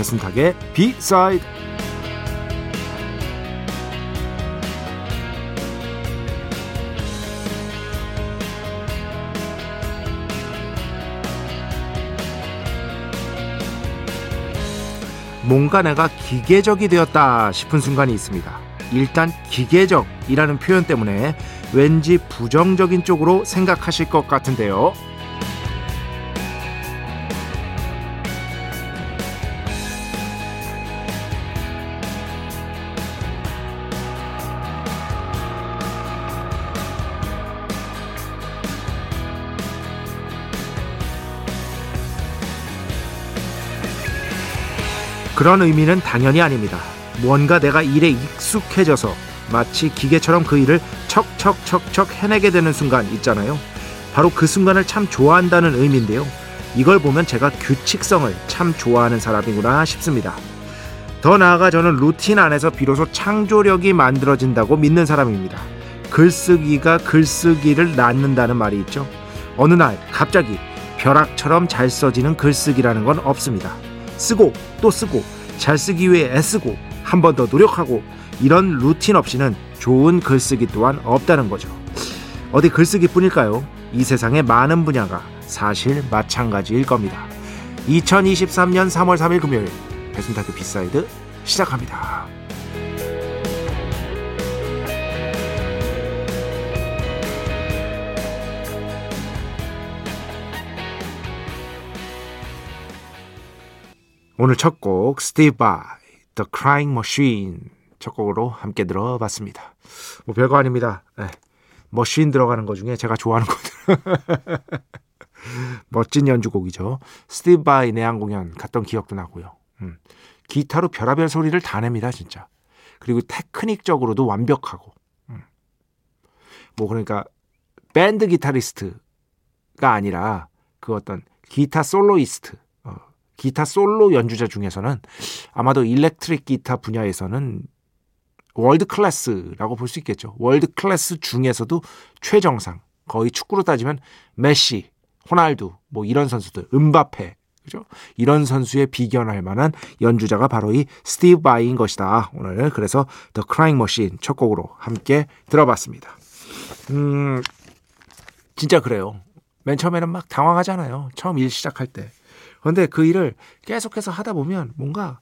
배순탁의 비사이드 뭔가 내가 기계적이 되었다 싶은 순간이 있습니다. 일단 기계적이라는 표현 때문에 왠지 부정적인 쪽으로 생각하실 것 같은데요. 그런 의미는 당연히 아닙니다. 뭔가 내가 일에 익숙해져서 마치 기계처럼 그 일을 척척척척 해내게 되는 순간 있잖아요. 바로 그 순간을 참 좋아한다는 의미인데요. 이걸 보면 제가 규칙성을 참 좋아하는 사람이구나 싶습니다. 더 나아가 저는 루틴 안에서 비로소 창조력이 만들어진다고 믿는 사람입니다. 글쓰기가 글쓰기를 낳는다는 말이 있죠. 어느 날 갑자기 벼락처럼 잘 써지는 글쓰기라는 건 없습니다. 쓰고 또 쓰고 잘 쓰기 위해 애쓰고 한 번 더 노력하고 이런 루틴 없이는 좋은 글쓰기 또한 없다는 거죠. 어디 글쓰기뿐일까요? 이 세상의 많은 분야가 사실 마찬가지일 겁니다. 2023년 3월 3일 금요일 배순탁의 B side 시작합니다. 오늘 첫 곡 스티브 바이 The Crying Machine 첫 곡으로 함께 들어봤습니다. 뭐 별거 아닙니다. 네. machine 들어가는 것 중에 제가 좋아하는 것들 멋진 연주곡이죠. 스티브 바이 내한 공연 갔던 기억도 나고요. 음. 기타로 별의별 소리를 다 냅니다, 진짜. 그리고 테크닉적으로도 완벽하고. 음. 뭐 그러니까 밴드 기타리스트가 아니라 그 어떤 기타 soloist 기타 솔로 연주자 중에서는 아마도 일렉트릭 기타 분야에서는 world class라고 볼 수 있겠죠. world class 중에서도 최정상. 거의 축구로 따지면 메시, 호날두 뭐 이런 선수들, 음바페 그죠? 이런 선수에 비견할 만한 연주자가 바로 이 스티브 바이인 것이다. 오늘 그래서 The Crying Machine 첫 곡으로 함께 들어봤습니다. 음, 진짜 그래요. 맨 처음에는 막 당황하잖아요. 처음 일 시작할 때. 그런데 그 일을 계속해서 하다 보면 뭔가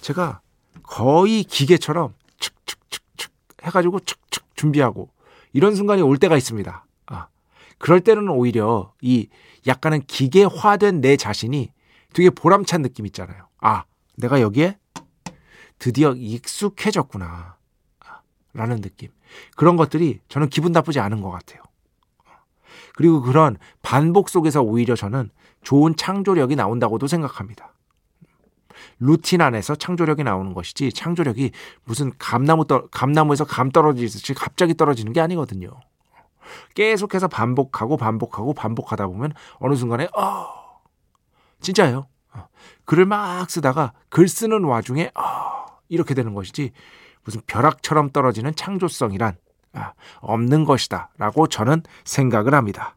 제가 거의 기계처럼 축축축축 해가지고 축축 준비하고 이런 순간이 올 때가 있습니다. 아, 그럴 때는 오히려 이 약간은 기계화된 내 자신이 되게 보람찬 느낌 있잖아요. 아, 내가 여기에 드디어 익숙해졌구나. 라는 느낌. 그런 것들이 저는 기분 나쁘지 않은 것 같아요. 그리고 그런 반복 속에서 오히려 저는 좋은 창조력이 나온다고도 생각합니다. 루틴 안에서 창조력이 나오는 것이지 창조력이 무슨 감나무 떠, 감나무에서 감 떨어지듯이 갑자기 떨어지는 게 아니거든요. 계속해서 반복하고 반복하고 반복하다 보면 어느 순간에 어 진짜예요. 어, 글을 막 쓰다가 글 쓰는 와중에 어 이렇게 되는 것이지 무슨 벼락처럼 떨어지는 창조성이란 아, 없는 것이다라고 저는 생각을 합니다.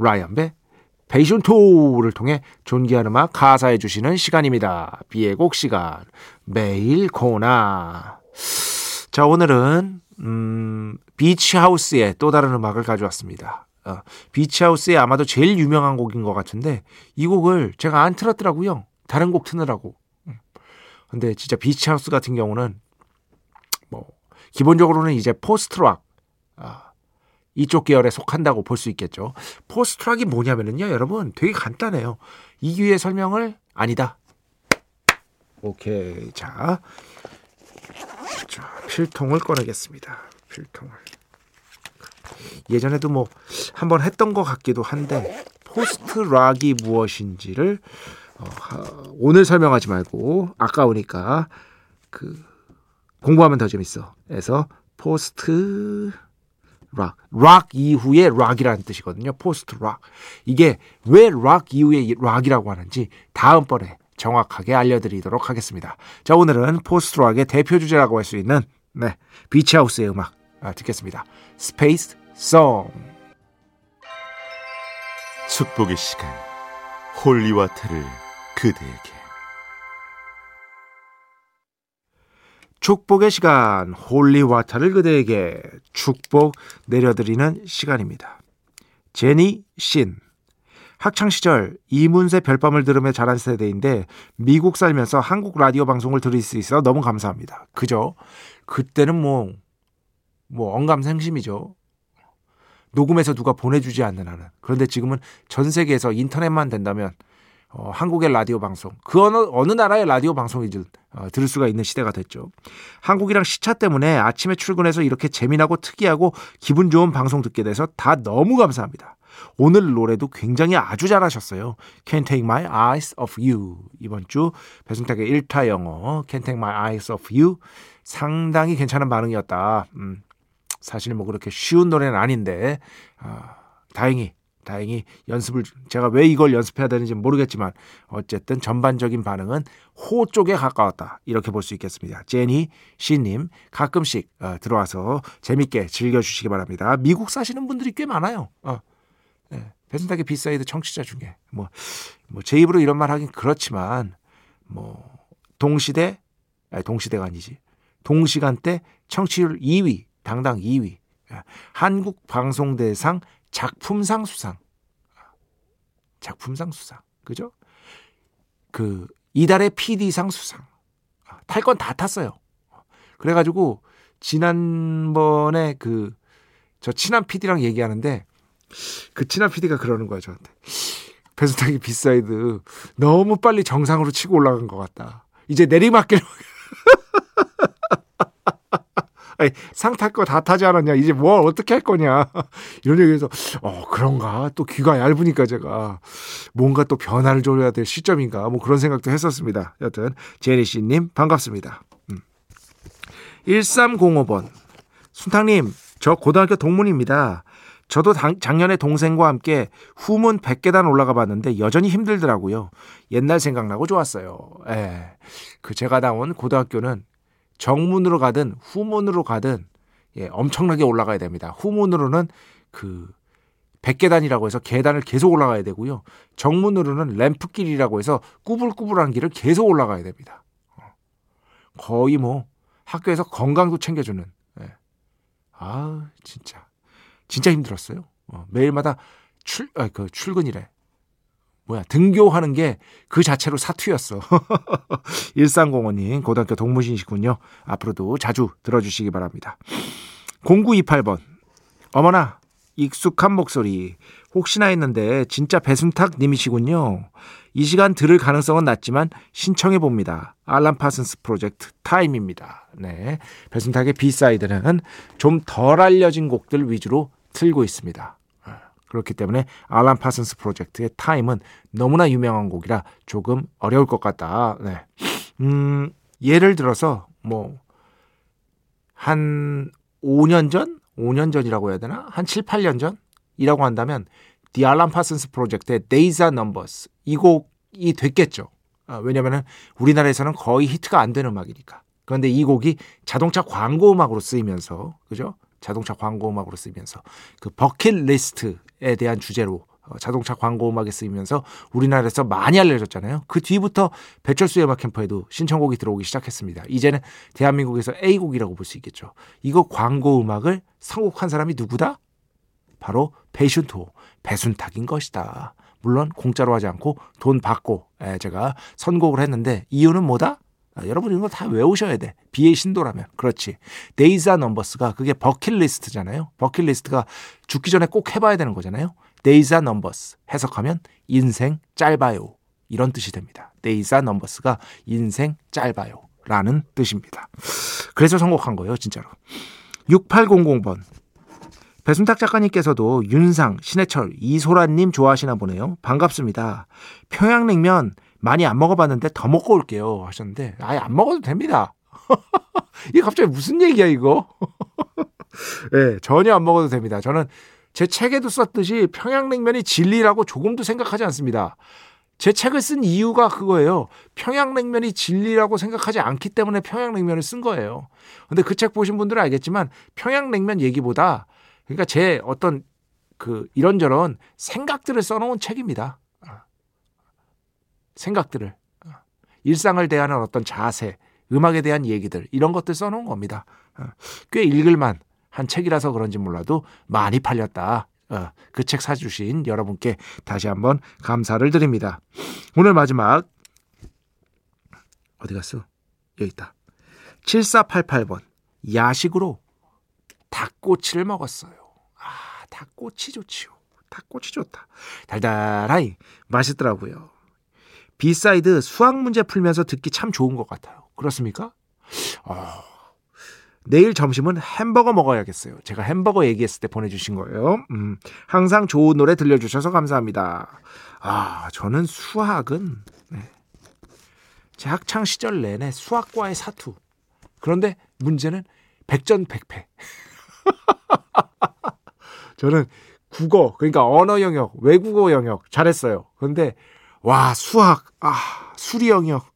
라이언배, 페이션 토를 통해 존귀한 음악 가사해 주시는 시간입니다. B의 곡 시간 매일 코나 자, 오늘은 음, 비치하우스의 또 다른 음악을 가져왔습니다. 어, 비치하우스의 아마도 제일 유명한 곡인 것 같은데 이 곡을 제가 안 틀었더라고요. 다른 곡 트느라고. 음. 근데 진짜 Beach House 같은 경우는 뭐 기본적으로는 이제 post rock 아, 이쪽 계열에 속한다고 볼 수 있겠죠. post rock이 뭐냐면은요, 여러분 되게 간단해요. 이규의 설명을 아니다. 오케이, 자 자, 필통을 꺼내겠습니다. 필통을. 예전에도 뭐 한번 했던 것 같기도 한데 post rock이 무엇인지를 어, 오늘 설명하지 말고 아까우니까 그 공부하면 더 재밌어. 해서 post rock, 락 이후에 락이라는 뜻이거든요. post rock. 이게 왜 락 이후에 락이라고 하는지 다음번에 정확하게 알려드리도록 하겠습니다. 자, 오늘은 post rock의 대표 주자라고 할 수 있는 네, Beach House의 음악 아, 듣겠습니다. Space Song. 축복의 시간 holy water를 그대에게 축복의 시간 holy water를 그대에게 축복 내려드리는 시간입니다. 제니 씨님 학창 시절 이문세 별밤을 들으며 자란 세대인데 미국 살면서 한국 라디오 방송을 들을 수 있어 너무 감사합니다. 그죠? 그때는 뭐, 뭐 언감생심이죠. 녹음해서 누가 보내주지 않는 한은. 그런데 지금은 전 세계에서 인터넷만 된다면 어, 한국의 라디오 방송, 그 어느, 어느 나라의 라디오 방송이든 어, 들을 수가 있는 시대가 됐죠. 한국이랑 시차 때문에 아침에 출근해서 이렇게 재미나고 특이하고 기분 좋은 방송 듣게 돼서 다 너무 감사합니다. 오늘 노래도 굉장히 아주 잘하셨어요. Can't Take My Eyes Off You. 이번 주 배승탁의 1타 영어 Can't Take My Eyes Off You. 상당히 괜찮은 반응이었다. 음, 사실 뭐 그렇게 쉬운 노래는 아닌데 아, 다행히 다행히 연습을 제가 왜 이걸 연습해야 되는지 모르겠지만 어쨌든 전반적인 반응은 호 쪽에 가까웠다 이렇게 볼 수 있겠습니다. 제니 씨님 가끔씩 어, 들어와서 재밌게 즐겨주시기 바랍니다. 미국 사시는 분들이 꽤 많아요. 어, 네, 배순탁의 B side 청취자 중에 뭐 뭐제 입으로 이런 말 하긴 그렇지만 뭐 동시대 아니 동시대가 아니지 동시간대 청취율 2위 당당 2위 한국 방송대상 작품상 수상 작품상 수상 그죠? 그 이달의 PD상 수상 탈 건 다 탔어요. 그래가지고 지난번에 그 저 친한 PD랑 얘기하는데 그 친한 PD가 그러는 거야 저한테. 배순탁의 B side 너무 빨리 정상으로 치고 올라간 것 같다. 이제 내리막길 상 탈 거 다 타지 않았냐? 이제 뭘 어떻게 할 거냐? 이런 얘기해서 어 그런가? 또 귀가 얇으니까 제가 뭔가 또 변화를 줘야 될 시점인가? 뭐 그런 생각도 했었습니다. 여튼 제니 씨님 반갑습니다. 음. 1305번 순탁님 저 고등학교 동문입니다. 저도 당, 작년에 동생과 함께 후문 100계단 올라가 봤는데 여전히 힘들더라고요. 옛날 생각나고 좋았어요. 예. 그 제가 나온 고등학교는 정문으로 가든 후문으로 가든 예, 엄청나게 올라가야 됩니다. 후문으로는 그 100계단이라고 해서 계단을 계속 올라가야 되고요. 정문으로는 램프길이라고 해서 꾸불꾸불한 길을 계속 올라가야 됩니다. 어. 거의 뭐 학교에서 건강도 챙겨주는. 예. 아, 진짜. 진짜 힘들었어요. 어, 매일마다 출, 아, 그 출근이래. 뭐야 등교하는 게 그 자체로 사투였어. 1305님 고등학교 동무신이시군요. 앞으로도 자주 들어주시기 바랍니다. 0928번 어머나 익숙한 목소리 혹시나 했는데 진짜 배순탁 님이시군요. 이 시간 들을 가능성은 낮지만 신청해 봅니다. 알람 파슨스 프로젝트 타임입니다. 네. 배순탁의 B side는 좀 덜 알려진 곡들 위주로 틀고 있습니다. 그렇기 때문에 Alan Parsons Project의 Time은 너무나 유명한 곡이라 조금 어려울 것 같다. 네. 음, 예를 들어서 뭐 한 5년 전, 5년 전이라고 해야 되나? 한 7, 8년 전이라고 한다면 The Alan Parsons Project의 Days Are Numbers 이 곡이 됐겠죠. 아, 왜냐면은 우리나라에서는 거의 히트가 안 되는 음악이니까. 그런데 이 곡이 자동차 광고 음악으로 쓰이면서 그죠? 자동차 광고 음악으로 쓰이면서 그 버킷 리스트에 대한 주제로 어, 자동차 광고 음악에 쓰이면서 우리나라에서 많이 알려졌잖아요. 그 뒤부터 배철수의 음악 캠프에도 신청곡이 들어오기 시작했습니다. 이제는 대한민국에서 A곡이라고 볼 수 있겠죠. 이거 광고 음악을 선곡한 사람이 누구다? 바로 배순토, 배순탁인 것이다. 물론 공짜로 하지 않고 돈 받고 제가 선곡을 했는데 이유는 뭐다? 아, 여러분 이런 거 다 외우셔야 돼. B의 신도라면. 그렇지. Days Are Numbers가 그게 버킷리스트잖아요. 버킷리스트가 죽기 전에 꼭 해봐야 되는 거잖아요. Days Are Numbers 해석하면 인생 짧아요. 이런 뜻이 됩니다. Days Are Numbers가 인생 짧아요. 라는 뜻입니다. 그래서 선곡한 거예요. 진짜로. 6800번. 배순탁 작가님께서도 윤상, 신해철, 이소라님 좋아하시나 보네요. 반갑습니다. 평양냉면 많이 안 먹어봤는데 더 먹고 올게요 하셨는데 아예 안 먹어도 됩니다. 이게 갑자기 무슨 얘기야 이거? 네, 전혀 안 먹어도 됩니다. 저는 제 책에도 썼듯이 평양냉면이 진리라고 조금도 생각하지 않습니다. 제 책을 쓴 이유가 그거예요. 평양냉면이 진리라고 생각하지 않기 때문에 평양냉면을 쓴 거예요. 근데 그 책 보신 분들은 알겠지만 평양냉면 얘기보다 그러니까 제 어떤 그 이런저런 생각들을 써놓은 책입니다. 생각들을 일상을 대하는 어떤 자세, 음악에 대한 얘기들 이런 것들 써놓은 겁니다. 꽤 읽을만 한 책이라서 그런지 몰라도 많이 팔렸다. 그 책 사주신 여러분께 다시 한번 감사를 드립니다. 오늘 마지막 어디 갔어? 여기 있다. 7488번 야식으로 닭꼬치를 먹었어요. 아 닭꼬치 좋지요. 닭꼬치 좋다. 달달하이 맛있더라고요. B side 수학 문제 풀면서 듣기 참 좋은 것 같아요. 그렇습니까? 어, 내일 점심은 햄버거 먹어야겠어요. 제가 햄버거 얘기했을 때 보내주신 거예요. 음, 항상 좋은 노래 들려주셔서 감사합니다. 아, 저는 수학은 네. 제 학창 시절 내내 수학과의 사투. 그런데 문제는 백전백패. 저는 국어, 그러니까 언어 영역, 외국어 영역 잘했어요. 그런데 와, 수학, 아, 수리 영역.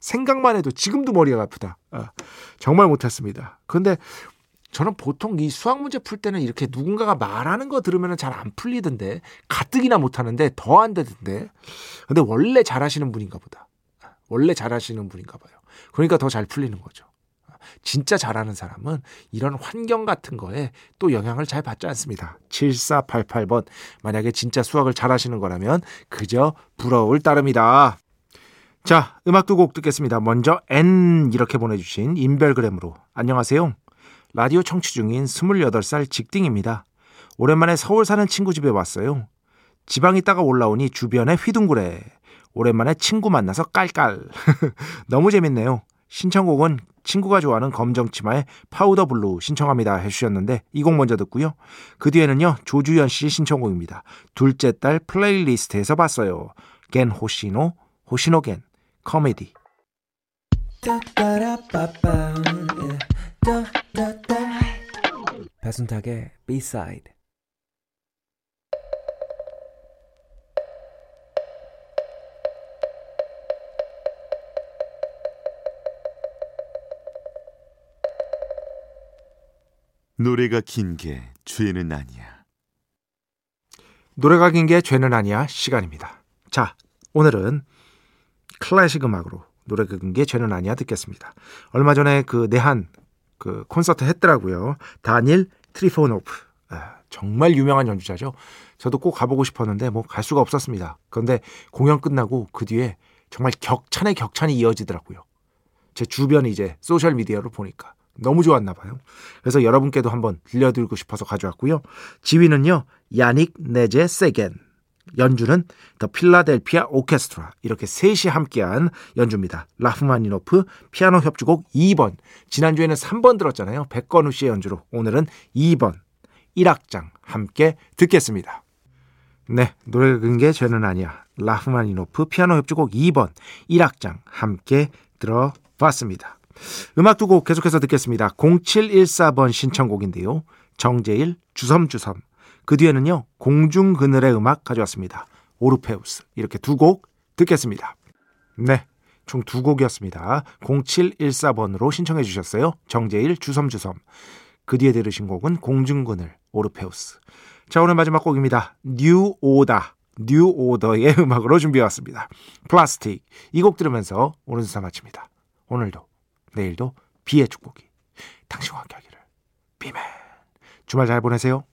생각만 해도 지금도 머리가 아프다. 아, 정말 못했습니다. 근데 저는 보통 이 수학 문제 풀 때는 이렇게 누군가가 말하는 거 들으면 잘 안 풀리던데 가뜩이나 못하는데 더 안 되던데 근데 원래 잘하시는 분인가 보다 원래 잘하시는 분인가 봐요 그러니까 더 잘 풀리는 거죠 진짜 잘하는 사람은 이런 환경 같은 거에 또 영향을 잘 받지 않습니다. 7488번. 만약에 진짜 수학을 잘하시는 거라면 그저 부러울 따름이다. 자, 음악 두 곡 듣겠습니다. 먼저 N 이렇게 보내주신 인별그램으로 안녕하세요. 라디오 청취 중인 28살 직딩입니다. 오랜만에 서울 사는 친구 집에 왔어요. 지방 있다가 올라오니 주변에 휘둥그레. 오랜만에 친구 만나서 깔깔. 너무 재밌네요. 신청곡은 친구가 좋아하는 검정 치마의 Powder Blue 신청합니다 해주셨는데 이 곡 먼저 듣고요. 그 뒤에는요 조주현 씨 신청곡입니다. 둘째 딸 플레이리스트에서 봤어요. 겐 호시노 호시노 겐 Comedy 배순탁의 B-side 노래가 긴 게 죄는 아니야. 노래가 긴 게 죄는 아니야 시간입니다. 자, 오늘은 클래식 음악으로 노래가 긴 게 죄는 아니야 듣겠습니다. 얼마 전에 그 내한 그 콘서트 했더라고요. 다닐 트리포노프. 정말 유명한 연주자죠. 저도 꼭 가보고 싶었는데 뭐 갈 수가 없었습니다. 그런데 공연 끝나고 그 뒤에 정말 격찬의 격찬이 이어지더라고요. 제 주변 이제 소셜 미디어로 보니까 너무 좋았나 봐요. 그래서 여러분께도 한번 들려드리고 싶어서 가져왔고요. 지휘는요. 야닉 네제 세겐. 연주는 The Philadelphia Orchestra 이렇게 셋이 함께한 연주입니다. 라흐마니노프 피아노 협주곡 2번 지난주에는 3번 들었잖아요. 백건우 씨의 연주로 오늘은 2번 1악장 함께 듣겠습니다. 네, 노래 근게 죄는 아니야. 라흐마니노프 피아노 협주곡 2번 1악장 함께 들어봤습니다. 음악 두 곡 계속해서 듣겠습니다. 0714번 신청곡인데요. 정재일 주섬주섬 그 뒤에는요. 공중 그늘의 음악 가져왔습니다. 오르페우스 이렇게 두 곡 듣겠습니다. 네. 총 두 곡이었습니다. 0714번으로 신청해 주셨어요. 정재일 주섬주섬. 그 뒤에 들으신 곡은 공중 그늘 오르페우스. 자 오늘 마지막 곡입니다. New 오다 New Order의 음악으로 준비해왔습니다. Plastic 이 곡 들으면서 오늘 수사 마칩니다. 오늘도 내일도 B의 축복이 당신과 함께하기를 B멘 주말 잘 보내세요.